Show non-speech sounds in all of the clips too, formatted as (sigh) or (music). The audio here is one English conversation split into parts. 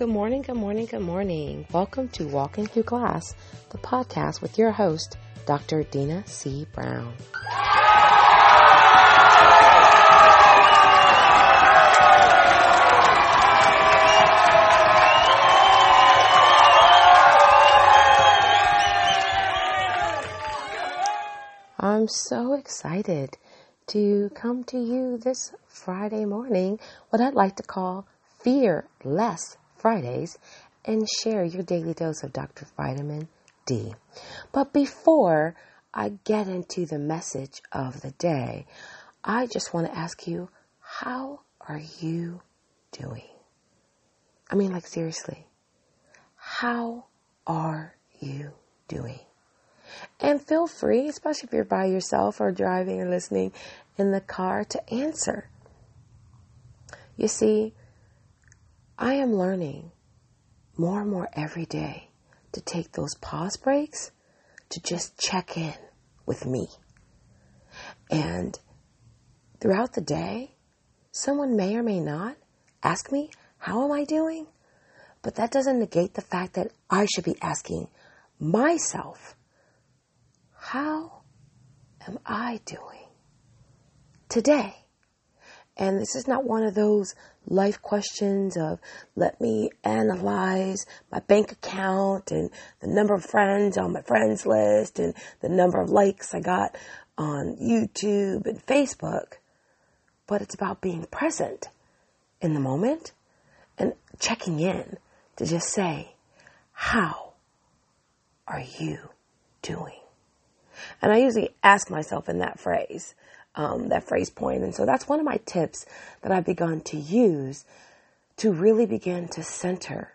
Good morning, good morning, good morning. Welcome to Walking Through Glass, the podcast with your host, Dr. Dina C. Brown. I'm so excited to come to you this Friday morning, what I'd like to call Fear Less Fridays, and share your daily dose of Dr. Vitamin D. But before I get into the message of the day, I just want to ask you, how are you doing? I mean, like, seriously, how are you doing? And feel free, especially if you're by yourself or driving or listening in the car, to answer. You see, I am learning more and more every day to take those pause breaks to just check in with me. And throughout the day, someone may or may not ask me, How am I doing? But that doesn't negate the fact that I should be asking myself, How am I doing today? And this is not one of those life questions of let me analyze my bank account and the number of friends on my friends list and the number of likes I got on YouTube and Facebook. But it's about being present in the moment and checking in to just say, how are you doing? And I usually ask myself in that phrase, um, that phrase point. And so that's one of my tips that I've begun to use to really begin to center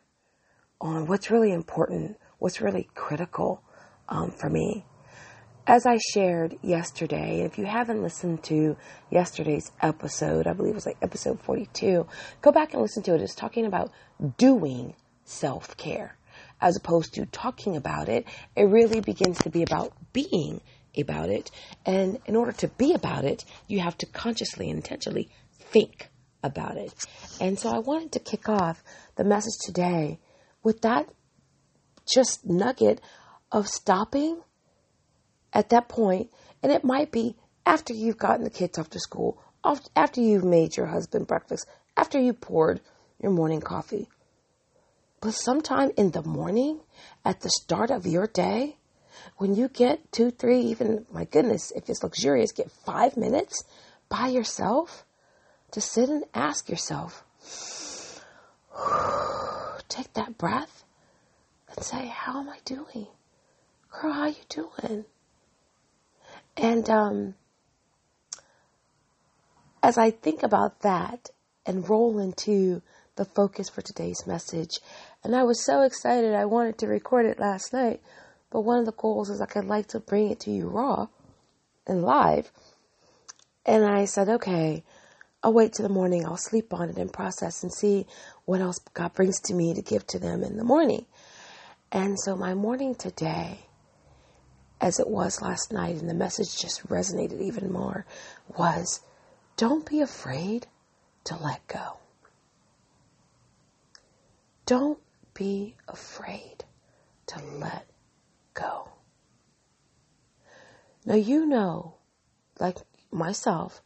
on what's really important, what's really critical um, for me. As I shared yesterday, if you haven't listened to yesterday's episode, I believe it was like episode 42, go back and listen to it. It's talking about doing self care as opposed to talking about it. It really begins to be about being about it. And in order to be about it, you have to consciously and intentionally think about it. And so I wanted to kick off the message today with that just nugget of stopping at that point, and it might be after you've gotten the kids off to school, after you've made your husband breakfast, after you poured your morning coffee. But sometime in the morning, at the start of your day, when you get two, three, even, my goodness, if it's luxurious, get five minutes by yourself to sit and ask yourself, (sighs) take that breath and say, how am I doing? Girl, how are you doing? And, um, as I think about that and roll into the focus for today's message, and I was so excited I wanted to record it last night but one of the goals is like, I'd like to bring it to you raw and live. And I said, okay, I'll wait till the morning. I'll sleep on it and process and see what else God brings to me to give to them in the morning. And so my morning today, as it was last night, and the message just resonated even more, was don't be afraid to let go. Don't be afraid to let go. Now, you know, like myself,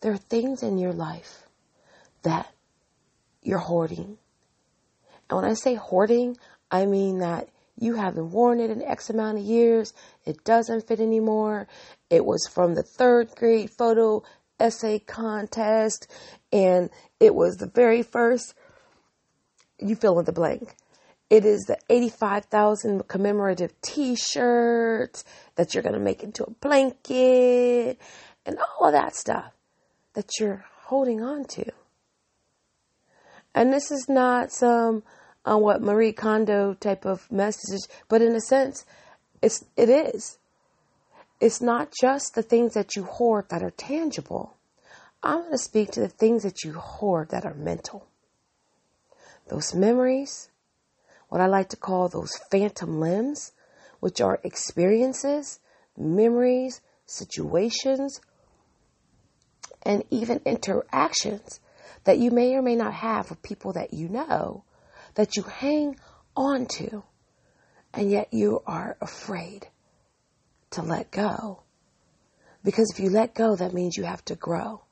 there are things in your life that you're hoarding. And when I say hoarding, I mean that you haven't worn it in X amount of years. It doesn't fit anymore. It was from the third grade photo essay contest, and it was the very first. You fill in the blank. It is the 85,000 commemorative t-shirts that you're going to make into a blanket and all of that stuff that you're holding on to. And this is not some uh, what Marie Kondo type of message, but in a sense, it's it is. It's not just the things that you hoard that are tangible. I'm going to speak to the things that you hoard that are mental. Those memories, what I like to call those phantom limbs, which are experiences, memories, situations, and even interactions that you may or may not have with people that you know that you hang on to, and yet you are afraid to let go. Because if you let go, that means you have to grow.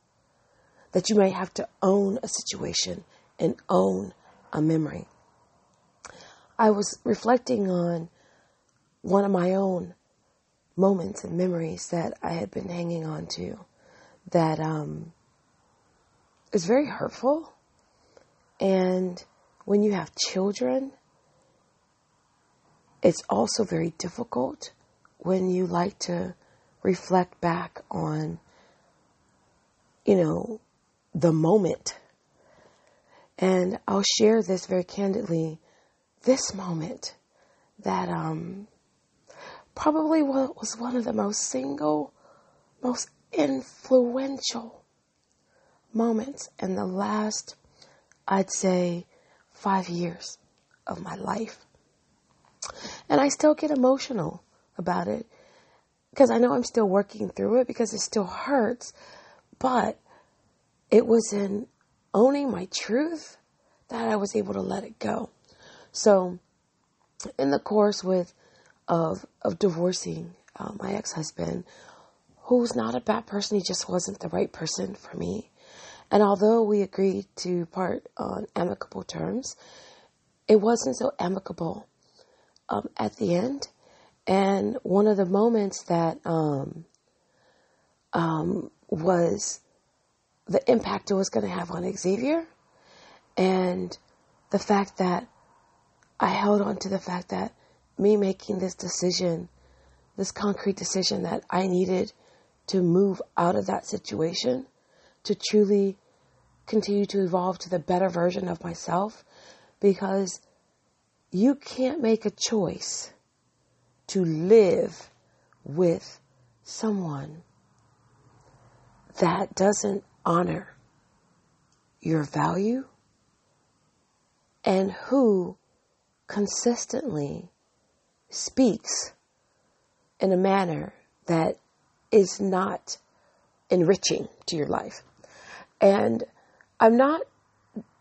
That you may have to own a situation and own a memory. I was reflecting on one of my own moments and memories that I had been hanging on to that um, is very hurtful. And when you have children, it's also very difficult when you like to reflect back on, you know, the moment. And I'll share this very candidly. This moment that um, probably was one of the most single, most influential moments in the last, I'd say, five years of my life. And I still get emotional about it because I know I'm still working through it because it still hurts. But it was in owning my truth that I was able to let it go. So, in the course with of of divorcing uh, my ex husband, who's not a bad person, he just wasn't the right person for me. And although we agreed to part on amicable terms, it wasn't so amicable um, at the end. And one of the moments that um, um, was the impact it was going to have on Xavier, and the fact that I held on to the fact that me making this decision, this concrete decision that I needed to move out of that situation, to truly continue to evolve to the better version of myself because you can't make a choice to live with someone that doesn't honor your value and who consistently speaks in a manner that is not enriching to your life. And I'm not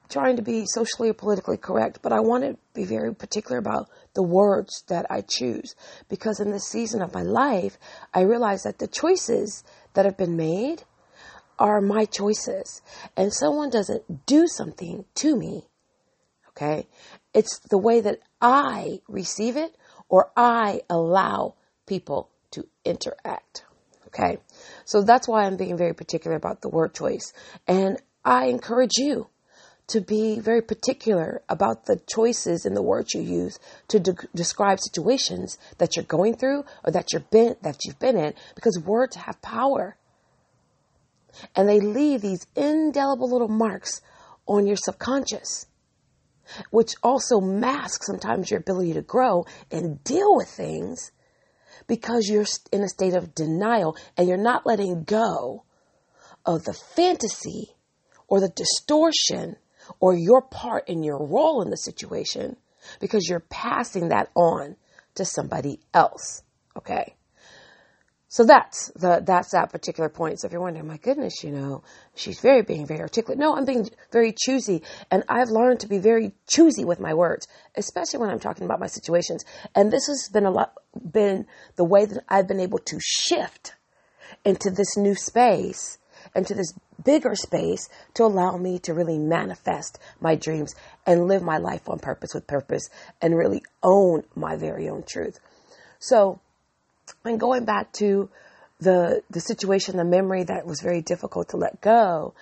trying to be socially or politically correct, but I want to be very particular about the words that I choose because in this season of my life, I realize that the choices that have been made are my choices. And someone doesn't do something to me, okay? It's the way that I receive it or I allow people to interact. Okay. So that's why I'm being very particular about the word choice. And I encourage you to be very particular about the choices in the words you use to de- describe situations that you're going through or that you've been that you've been in because words have power. And they leave these indelible little marks on your subconscious, which also masks sometimes your ability to grow and deal with things because you're in a state of denial and you're not letting go of the fantasy or the distortion or your part in your role in the situation because you're passing that on to somebody else. Okay. So that's the that's that particular point. So if you're wondering, my goodness, you know, she's very being very articulate. No, I'm being very choosy, and I've learned to be very choosy with my words, especially when I'm talking about my situations. And this has been a lot been the way that I've been able to shift into this new space, into this bigger space to allow me to really manifest my dreams and live my life on purpose with purpose and really own my very own truth. So and going back to the the situation, the memory that was very difficult to let go,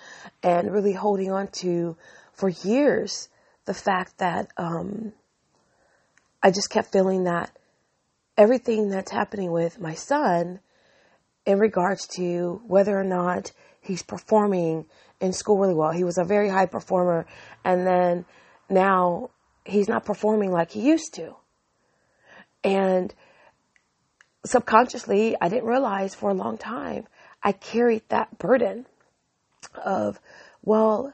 and really holding on to for years, the fact that um, I just kept feeling that everything that's happening with my son, in regards to whether or not he's performing in school really well, he was a very high performer, and then now he's not performing like he used to, and subconsciously, I didn't realize for a long time, I carried that burden of, well,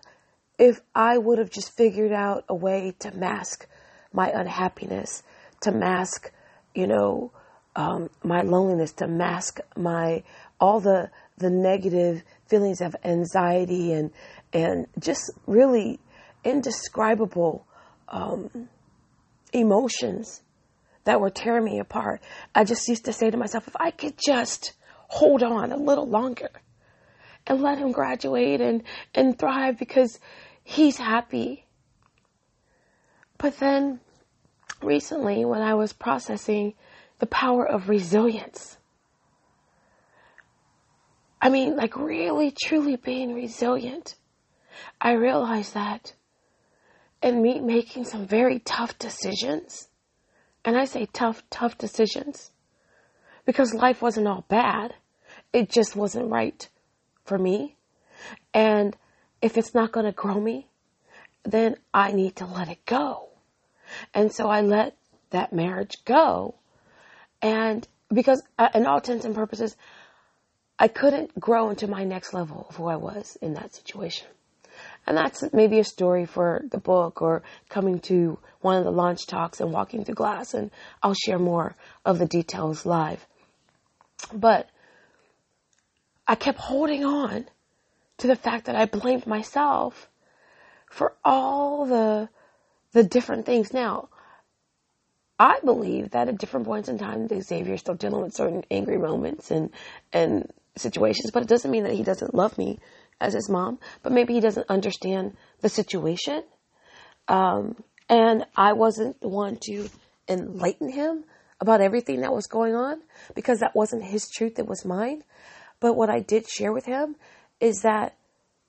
if I would have just figured out a way to mask my unhappiness, to mask, you know, um, my loneliness, to mask my all the the negative feelings of anxiety and and just really indescribable um, emotions that were tearing me apart. I just used to say to myself, if I could just hold on a little longer and let him graduate and, and thrive because he's happy. But then recently, when I was processing the power of resilience, I mean, like really, truly being resilient, I realized that and me making some very tough decisions, and I say tough, tough decisions because life wasn't all bad. It just wasn't right for me. And if it's not going to grow me, then I need to let it go. And so I let that marriage go. And because, uh, in all intents and purposes, I couldn't grow into my next level of who I was in that situation. And that's maybe a story for the book or coming to one of the launch talks and walking through glass. And I'll share more of the details live. But I kept holding on to the fact that I blamed myself for all the the different things. Now, I believe that at different points in time, Xavier is still dealing with certain angry moments and and situations, but it doesn't mean that he doesn't love me as his mom. But maybe he doesn't understand the situation, um, and I wasn't the one to enlighten him about everything that was going on because that wasn't his truth; it was mine. But what I did share with him is that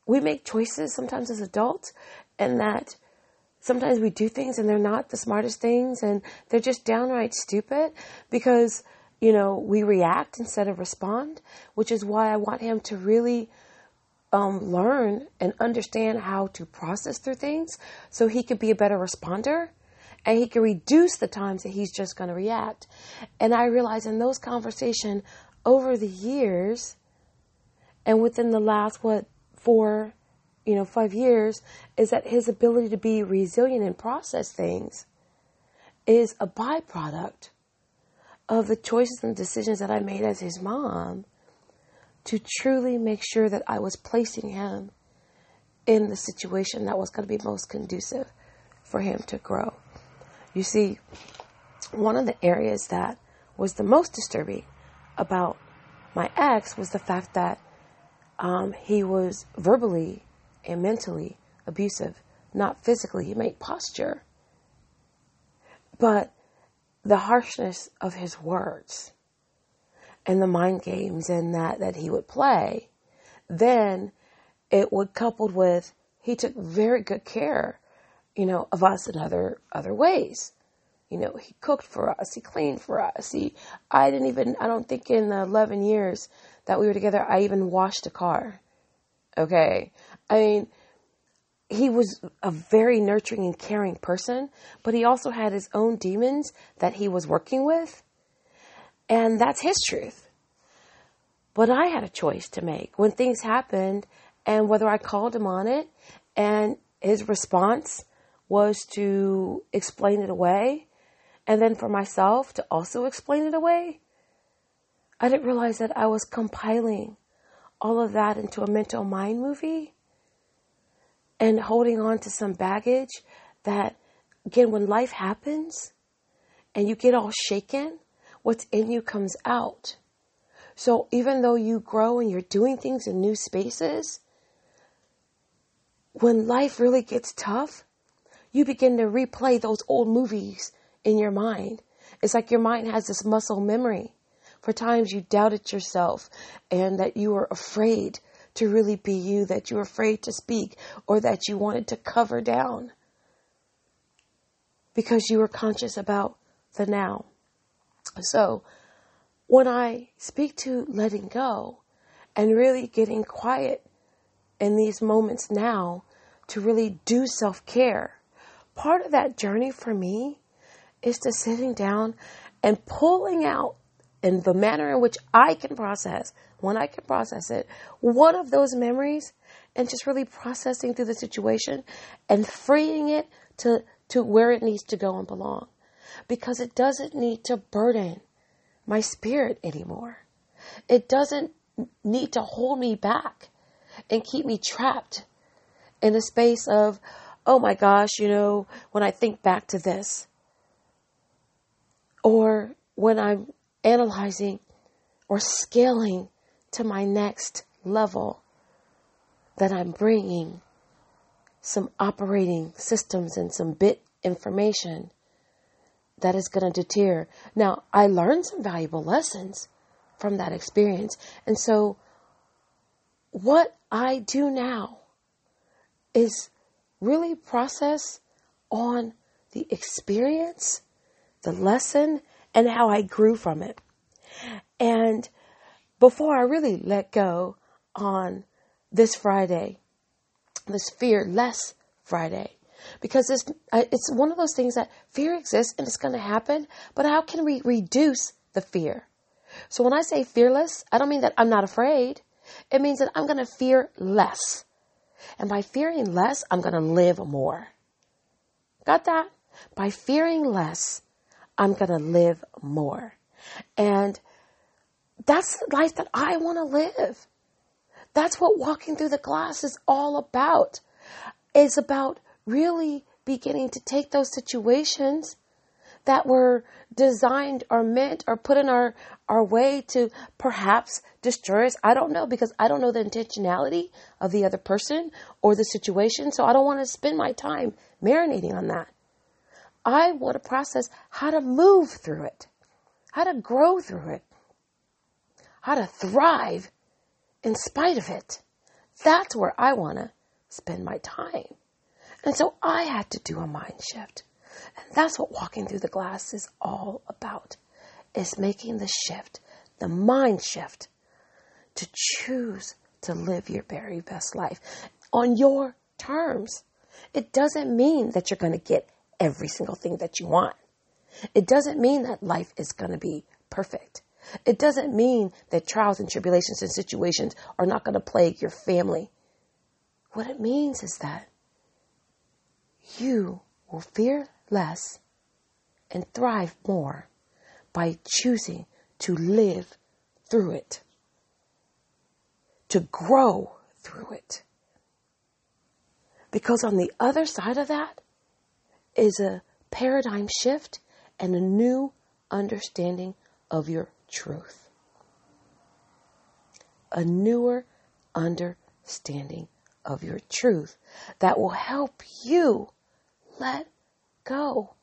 we make choices sometimes as adults and that sometimes we do things and they're not the smartest things and they're just downright stupid because, you know, we react instead of respond, which is why I want him to really um, learn and understand how to process through things so he could be a better responder and he can reduce the times that he's just going to react. And I realize in those conversations over the years, and within the last, what, four, you know, five years, is that his ability to be resilient and process things is a byproduct of the choices and decisions that I made as his mom to truly make sure that I was placing him in the situation that was going to be most conducive for him to grow. You see, one of the areas that was the most disturbing about my ex was the fact that um, he was verbally and mentally abusive, not physically. He made posture. But the harshness of his words and the mind games and that, that he would play, then it would coupled with he took very good care, you know, of us in other other ways. You know, he cooked for us, he cleaned for us. He I didn't even I don't think in the eleven years that we were together, I even washed a car. Okay. I mean, he was a very nurturing and caring person, but he also had his own demons that he was working with. And that's his truth. But I had a choice to make when things happened and whether I called him on it. And his response was to explain it away. And then for myself to also explain it away. I didn't realize that I was compiling all of that into a mental mind movie and holding on to some baggage that, again, when life happens and you get all shaken, what's in you comes out. So even though you grow and you're doing things in new spaces, when life really gets tough, you begin to replay those old movies in your mind. It's like your mind has this muscle memory for times you doubted yourself and that you were afraid to really be you, that you were afraid to speak, or that you wanted to cover down because you were conscious about the now. So, when I speak to letting go and really getting quiet in these moments now to really do self care, part of that journey for me is to sitting down and pulling out and the manner in which I can process, when I can process it, one of those memories and just really processing through the situation and freeing it to, to where it needs to go and belong. Because it doesn't need to burden my spirit anymore. It doesn't need to hold me back and keep me trapped in a space of, oh my gosh, you know, when I think back to this, or when I'm analyzing or scaling to my next level, that I'm bringing some operating systems and some bit information that is going to deter. Now, I learned some valuable lessons from that experience. And so, what I do now is really process on the experience, the lesson, and how I grew from it. And before I really let go on this Friday, this fear less Friday, because it's uh, it's one of those things that fear exists and it's going to happen. But how can we reduce the fear? So when I say fearless, I don't mean that I'm not afraid. It means that I'm going to fear less. And by fearing less, I'm going to live more. Got that? By fearing less, I'm going to live more. And that's the life that I want to live. That's what walking through the glass is all about. It's about really beginning to take those situations that were designed or meant or put in our, our way to perhaps destroy us. I don't know because I don't know the intentionality of the other person or the situation. So I don't want to spend my time marinating on that. I want to process how to move through it, how to grow through it, how to thrive in spite of it. That's where I want to spend my time. And so I had to do a mind shift. And that's what walking through the glass is all about. Is making the shift, the mind shift to choose to live your very best life on your terms. It doesn't mean that you're going to get every single thing that you want. It doesn't mean that life is going to be perfect. It doesn't mean that trials and tribulations and situations are not going to plague your family. What it means is that you will fear less and thrive more by choosing to live through it, to grow through it. Because on the other side of that is a paradigm shift and a new understanding of your truth. A newer understanding of your truth that will help you let go.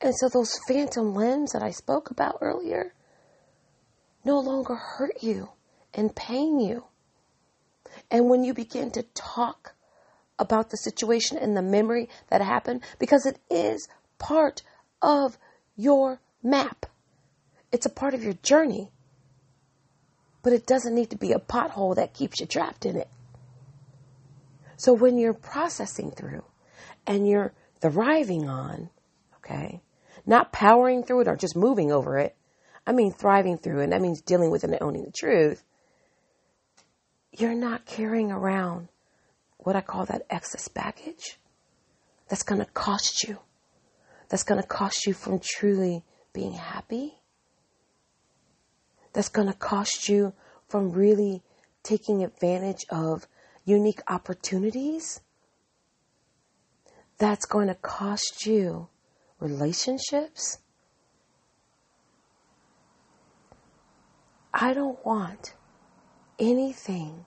And so those phantom limbs that I spoke about earlier no longer hurt you and pain you. And when you begin to talk about the situation and the memory that happened, because it is part of your map, it's a part of your journey. But it doesn't need to be a pothole that keeps you trapped in it. So when you're processing through and you're thriving on, okay, not powering through it or just moving over it. I mean, thriving through and That means dealing with it and owning the truth. You're not carrying around what I call that excess baggage. That's going to cost you. That's going to cost you from truly being happy. That's going to cost you from really taking advantage of unique opportunities that's going to cost you relationships. I don't want anything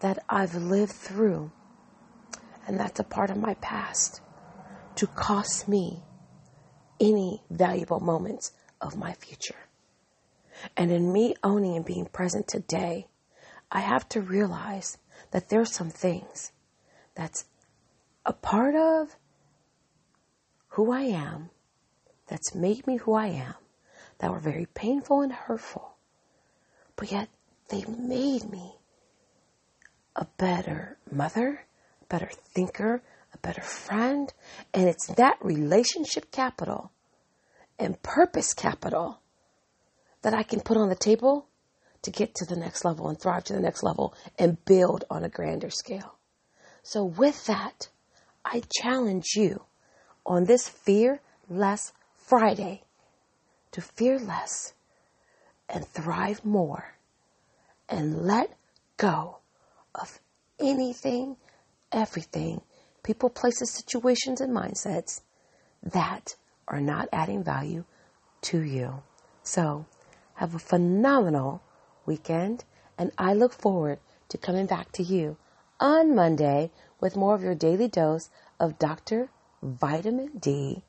that I've lived through, and that's a part of my past, to cost me any valuable moments of my future. And in me owning and being present today, I have to realize that there's some things that's a part of who I am that's made me who I am that were very painful and hurtful, but yet they made me a better mother, a better thinker, a better friend, and it's that relationship capital and purpose capital that I can put on the table to get to the next level and thrive to the next level and build on a grander scale. So with that, I challenge you on this Fear Less Friday to fear less and thrive more and let go of anything, everything, people, places, situations, and mindsets that are not adding value to you. So, have a phenomenal weekend, and I look forward to coming back to you on Monday with more of your daily dose of Dr. Vitamin D.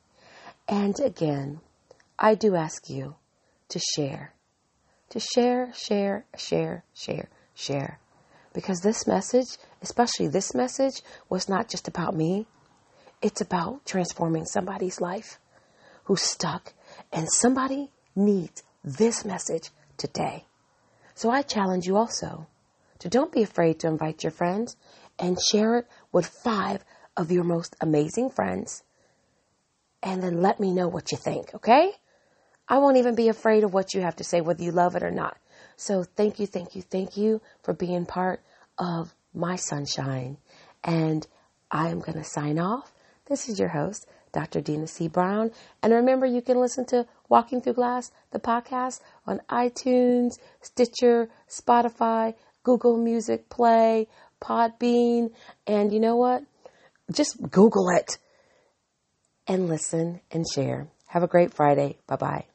And again, I do ask you to share, to share, share, share, share, share. Because this message, especially this message, was not just about me. It's about transforming somebody's life who's stuck, and somebody needs this message today. So I challenge you also to don't be afraid to invite your friends and share it with five of your most amazing friends. And then let me know what you think, okay? I won't even be afraid of what you have to say, whether you love it or not. So thank you, thank you, thank you for being part of my sunshine. And I am going to sign off. This is your host, Dr. Dina C. Brown. And remember, you can listen to Walking Through Glass, the podcast, on iTunes, Stitcher, Spotify, Google Music Play, Podbean. And you know what? Just Google it and listen and share. Have a great Friday. Bye bye.